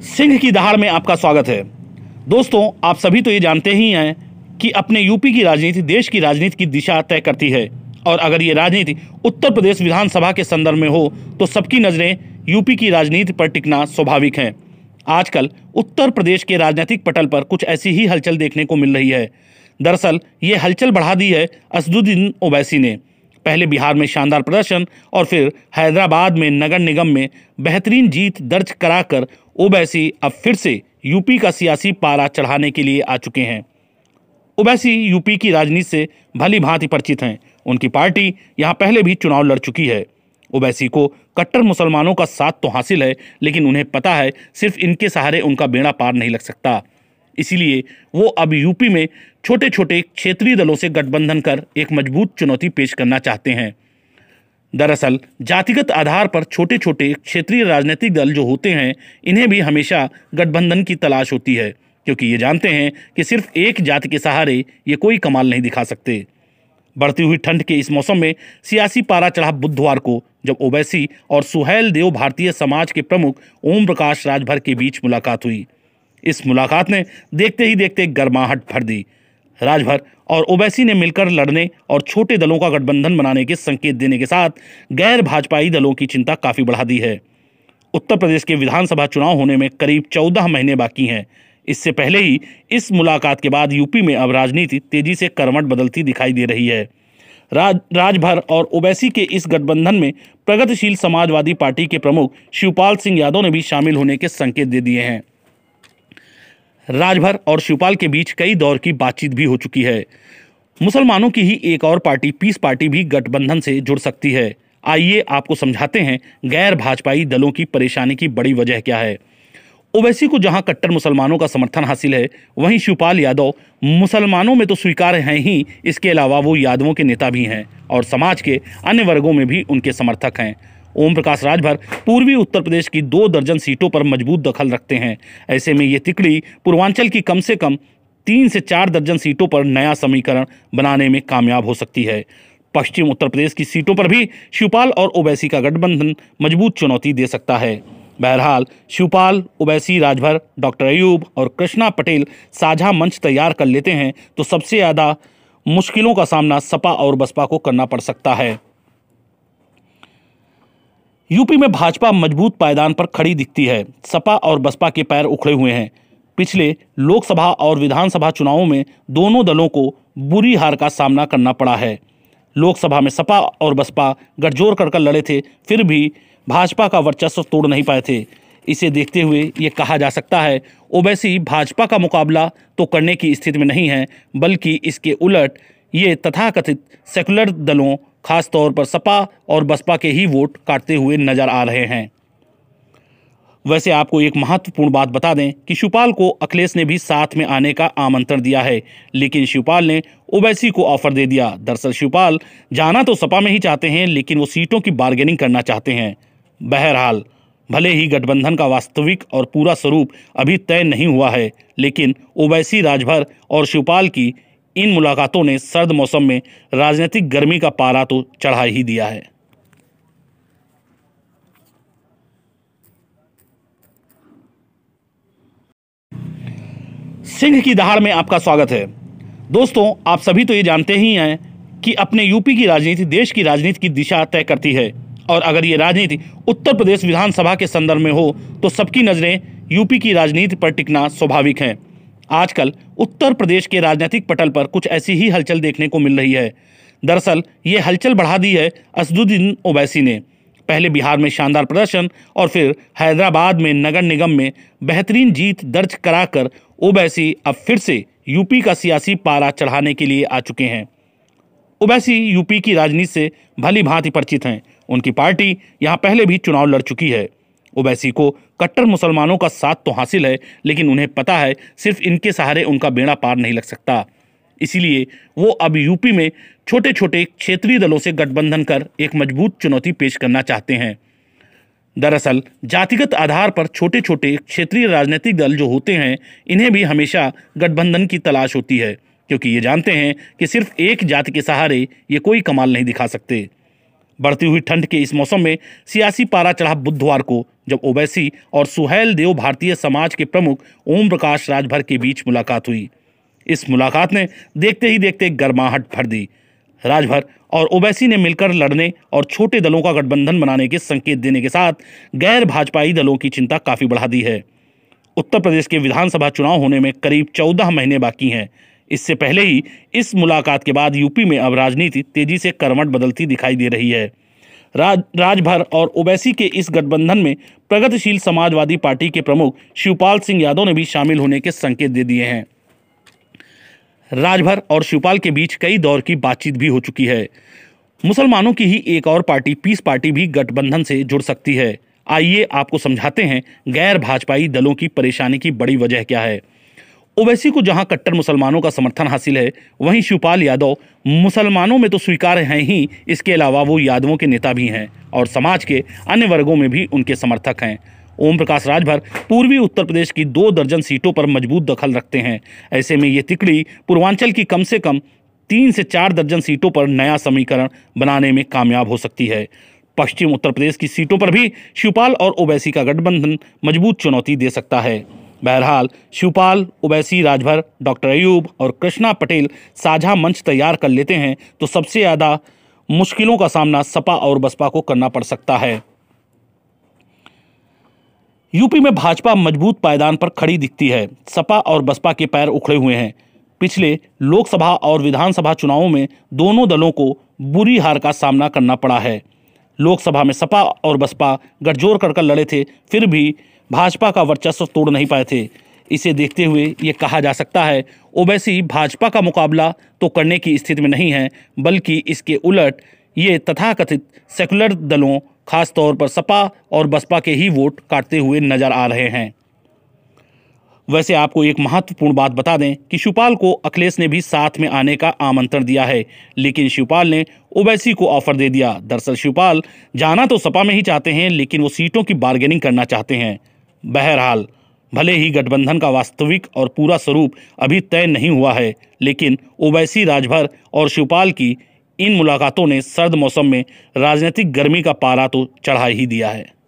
सिंह की दहाड़ में आपका स्वागत है। दोस्तों, आप सभी तो ये जानते ही हैं कि अपने यूपी की राजनीति देश की राजनीति की दिशा तय करती है। और अगर ये राजनीति उत्तर प्रदेश विधानसभा के संदर्भ में हो तो सबकी नज़रें यूपी की राजनीति पर टिकना स्वाभाविक है। आजकल उत्तर प्रदेश के राजनीतिक पटल पर कुछ ऐसी ही हलचल देखने को मिल रही है। दरअसल, ये हलचल बढ़ा दी है असदुद्दीन ओवैसी ने। पहले बिहार में शानदार प्रदर्शन और फिर हैदराबाद में नगर निगम में बेहतरीन जीत दर्ज कराकर ओबैसी अब फिर से यूपी का सियासी पारा चढ़ाने के लिए आ चुके हैं। ओबैसी यूपी की राजनीति से भली भांति परिचित हैं। उनकी पार्टी यहाँ पहले भी चुनाव लड़ चुकी है। ओबैसी को कट्टर मुसलमानों का साथ तो हासिल है, लेकिन उन्हें पता है सिर्फ़ इनके सहारे उनका बेड़ा पार नहीं लग सकता। इसीलिए वो अब यूपी में छोटे छोटे क्षेत्रीय दलों से गठबंधन कर एक मज़बूत चुनौती पेश करना चाहते हैं। दरअसल, जातिगत आधार पर छोटे छोटे क्षेत्रीय राजनीतिक दल जो होते हैं, इन्हें भी हमेशा गठबंधन की तलाश होती है, क्योंकि ये जानते हैं कि सिर्फ़ एक जाति के सहारे ये कोई कमाल नहीं दिखा सकते। बढ़ती हुई ठंड के इस मौसम में सियासी पारा चढ़ा बुधवार को, जब ओवैसी और सुहेल देव भारतीय समाज के प्रमुख ओम प्रकाश राजभर के बीच मुलाकात हुई। इस मुलाकात ने देखते ही देखते गर्माहट भर दी। राजभर और ओबैसी ने मिलकर लड़ने और छोटे दलों का गठबंधन बनाने के संकेत देने के साथ गैर भाजपाई दलों की चिंता काफ़ी बढ़ा दी है। उत्तर प्रदेश के विधानसभा चुनाव होने में करीब चौदह महीने बाकी हैं। इससे पहले ही इस मुलाकात के बाद यूपी में अब राजनीति तेज़ी से करवट बदलती दिखाई दे रही है। राज, राजभर और ओबैसी के इस गठबंधन में प्रगतिशील समाजवादी पार्टी के प्रमुख शिवपाल सिंह यादव ने भी शामिल होने के संकेत दे दिए हैं। राजभर और शिवपाल के बीच कई दौर की बातचीत भी हो चुकी है। मुसलमानों की ही एक और पार्टी, पीस पार्टी भी गठबंधन से जुड़ सकती है। आइए आपको समझाते हैं गैर भाजपाई दलों की परेशानी की बड़ी वजह क्या है। ओवैसी को जहाँ कट्टर मुसलमानों का समर्थन हासिल है, वहीं शिवपाल यादव मुसलमानों में तो स्वीकार हैं ही, इसके अलावा वो यादवों के नेता भी हैं और समाज के अन्य वर्गों में भी उनके समर्थक हैं। ओम प्रकाश राजभर पूर्वी उत्तर प्रदेश की दो दर्जन सीटों पर मज़बूत दखल रखते हैं। ऐसे में ये तिकड़ी पूर्वांचल की कम से कम तीन से चार दर्जन सीटों पर नया समीकरण बनाने में कामयाब हो सकती है। पश्चिम उत्तर प्रदेश की सीटों पर भी शिवपाल और ओबैसी का गठबंधन मज़बूत चुनौती दे सकता है। बहरहाल, शिवपाल ओबैसी राजभर, डॉक्टर अयूब और कृष्णा पटेल साझा मंच तैयार कर लेते हैं तो सबसे ज़्यादा मुश्किलों का सामना सपा और बसपा को करना पड़ सकता है। यूपी में भाजपा मज़बूत पायदान पर खड़ी दिखती है। सपा और बसपा के पैर उखड़े हुए हैं। पिछले लोकसभा और विधानसभा चुनावों में दोनों दलों को बुरी हार का सामना करना पड़ा है। लोकसभा में सपा और बसपा गठजोड़ कर कर लड़े थे, फिर भी भाजपा का वर्चस्व तोड़ नहीं पाए थे। इसे देखते हुए ये कहा जा सकता है, ओबैसी भाजपा का मुकाबला तो करने की स्थिति में नहीं है, बल्कि इसके उलट ये तथाकथित सेकुलर दलों खासतौर पर सपा और बसपा के ही वोट काटते हुए नज़र आ रहे हैं। वैसे आपको एक महत्वपूर्ण बात बता दें कि शिवपाल को अखिलेश ने भी साथ में आने का आमंत्रण दिया है, लेकिन शिवपाल ने ओवैसी को ऑफ़र दे दिया। दरअसल शिवपाल जाना तो सपा में ही चाहते हैं, लेकिन वो सीटों की बार्गेनिंग करना चाहते हैं। बहरहाल, भले ही गठबंधन का वास्तविक और पूरा स्वरूप अभी तय नहीं हुआ है, लेकिन ओवैसी राजभर और शिवपाल की इन मुलाकातों ने सर्द मौसम में राजनीतिक गर्मी का पारा तो चढ़ा ही दिया है। सिंह की दहाड़ में आपका स्वागत है। दोस्तों, आप सभी तो ये जानते ही हैं कि अपने यूपी की राजनीति देश की राजनीति की दिशा तय करती है। और अगर ये राजनीति उत्तर प्रदेश विधानसभा के संदर्भ में हो तो सबकी नज़रें यूपी की राजनीति पर टिकना स्वाभाविक है। आजकल उत्तर प्रदेश के राजनीतिक पटल पर कुछ ऐसी ही हलचल देखने को मिल रही है। दरअसल, ये हलचल बढ़ा दी है असदुद्दीन ओवैसी ने। पहले बिहार में शानदार प्रदर्शन और फिर हैदराबाद में नगर निगम में बेहतरीन जीत दर्ज कराकर ओवैसी अब फिर से यूपी का सियासी पारा चढ़ाने के लिए आ चुके हैं। ओवैसी यूपी की राजनीति से भली भांति परिचित हैं। उनकी पार्टी यहाँ पहले भी चुनाव लड़ चुकी है। ओवैसी को कट्टर मुसलमानों का साथ तो हासिल है, लेकिन उन्हें पता है सिर्फ़ इनके सहारे उनका बेड़ा पार नहीं लग सकता। इसीलिए वो अब यूपी में छोटे छोटे क्षेत्रीय दलों से गठबंधन कर एक मज़बूत चुनौती पेश करना चाहते हैं। दरअसल, जातिगत आधार पर छोटे छोटे क्षेत्रीय राजनीतिक दल जो होते हैं, इन्हें भी हमेशा गठबंधन की तलाश होती है, क्योंकि ये जानते हैं कि सिर्फ़ एक जाति के सहारे ये कोई कमाल नहीं दिखा सकते। बढ़ती हुई ठंड के इस मौसम में सियासी पारा चढ़ा बुधवार को, जब ओवैसी और सुहेल देव भारतीय समाज के प्रमुख ओम प्रकाश राजभर के बीच मुलाकात हुई। इस मुलाकात ने देखते ही देखते गर्माहट भर दी। राजभर और ओबैसी ने मिलकर लड़ने और छोटे दलों का गठबंधन बनाने के संकेत देने के साथ गैर भाजपाई दलों की चिंता काफ़ी बढ़ा दी है। उत्तर प्रदेश के विधानसभा चुनाव होने में करीब चौदह महीने बाकी हैं। इससे पहले ही इस मुलाकात के बाद यूपी में अब राजनीति तेज़ी से करवट बदलती दिखाई दे रही है। राज, राजभर और ओवैसी के इस गठबंधन में प्रगतिशील समाजवादी पार्टी के प्रमुख शिवपाल सिंह यादव ने भी शामिल होने के संकेत दे दिए हैं। राजभर और शिवपाल के बीच कई दौर की बातचीत भी हो चुकी है। मुसलमानों की ही एक और पार्टी, पीस पार्टी भी गठबंधन से जुड़ सकती है। आइए आपको समझाते हैं गैर भाजपाई दलों की परेशानी की बड़ी वजह क्या है। ओवैसी को जहाँ कट्टर मुसलमानों का समर्थन हासिल है, वहीं शिवपाल यादव मुसलमानों में तो स्वीकार हैं ही, इसके अलावा वो यादवों के नेता भी हैं और समाज के अन्य वर्गों में भी उनके समर्थक हैं। ओम प्रकाश राजभर, पूर्वी उत्तर प्रदेश की दो दर्जन सीटों पर मज़बूत दखल रखते हैं। ऐसे में ये तिकड़ी पूर्वांचल की कम से कम तीन से चार दर्जन सीटों पर नया समीकरण बनाने में कामयाब हो सकती है। पश्चिम उत्तर प्रदेश की सीटों पर भी शिवपाल और ओवैसी का गठबंधन मज़बूत चुनौती दे सकता है। बहरहाल, शिवपाल, ओवैसी, राजभर, डॉक्टर अयूब और कृष्णा पटेल साझा मंच तैयार कर लेते हैं तो सबसे ज़्यादा मुश्किलों का सामना सपा और बसपा को करना पड़ सकता है। यूपी में भाजपा मज़बूत पायदान पर खड़ी दिखती है। सपा और बसपा के पैर उखड़े हुए हैं। पिछले लोकसभा और विधानसभा चुनावों में दोनों दलों को बुरी हार का सामना करना पड़ा है। लोकसभा में सपा और बसपा गठजोड़ कर कर लड़े थे, फिर भी भाजपा का वर्चस्व तोड़ नहीं पाए थे। इसे देखते हुए ये कहा जा सकता है ओबैसी भाजपा का मुकाबला तो करने की स्थिति में नहीं है, बल्कि इसके उलट ये तथाकथित सेकुलर दलों खास तौर पर सपा और बसपा के ही वोट काटते हुए नज़र आ रहे हैं। वैसे आपको एक महत्वपूर्ण बात बता दें कि शिवपाल को अखिलेश ने भी साथ में आने का आमंत्रण दिया है, लेकिन शिवपाल ने ओबैसी को ऑफ़र दे दिया। दरअसल शिवपाल जाना तो सपा में ही चाहते हैं, लेकिन वो सीटों की बार्गेनिंग करना चाहते हैं। बहरहाल, भले ही गठबंधन का वास्तविक और पूरा स्वरूप अभी तय नहीं हुआ है, लेकिन ओवैसी राजभर और शिवपाल की इन मुलाकातों ने सर्द मौसम में राजनीतिक गर्मी का पारा तो चढ़ा ही दिया है।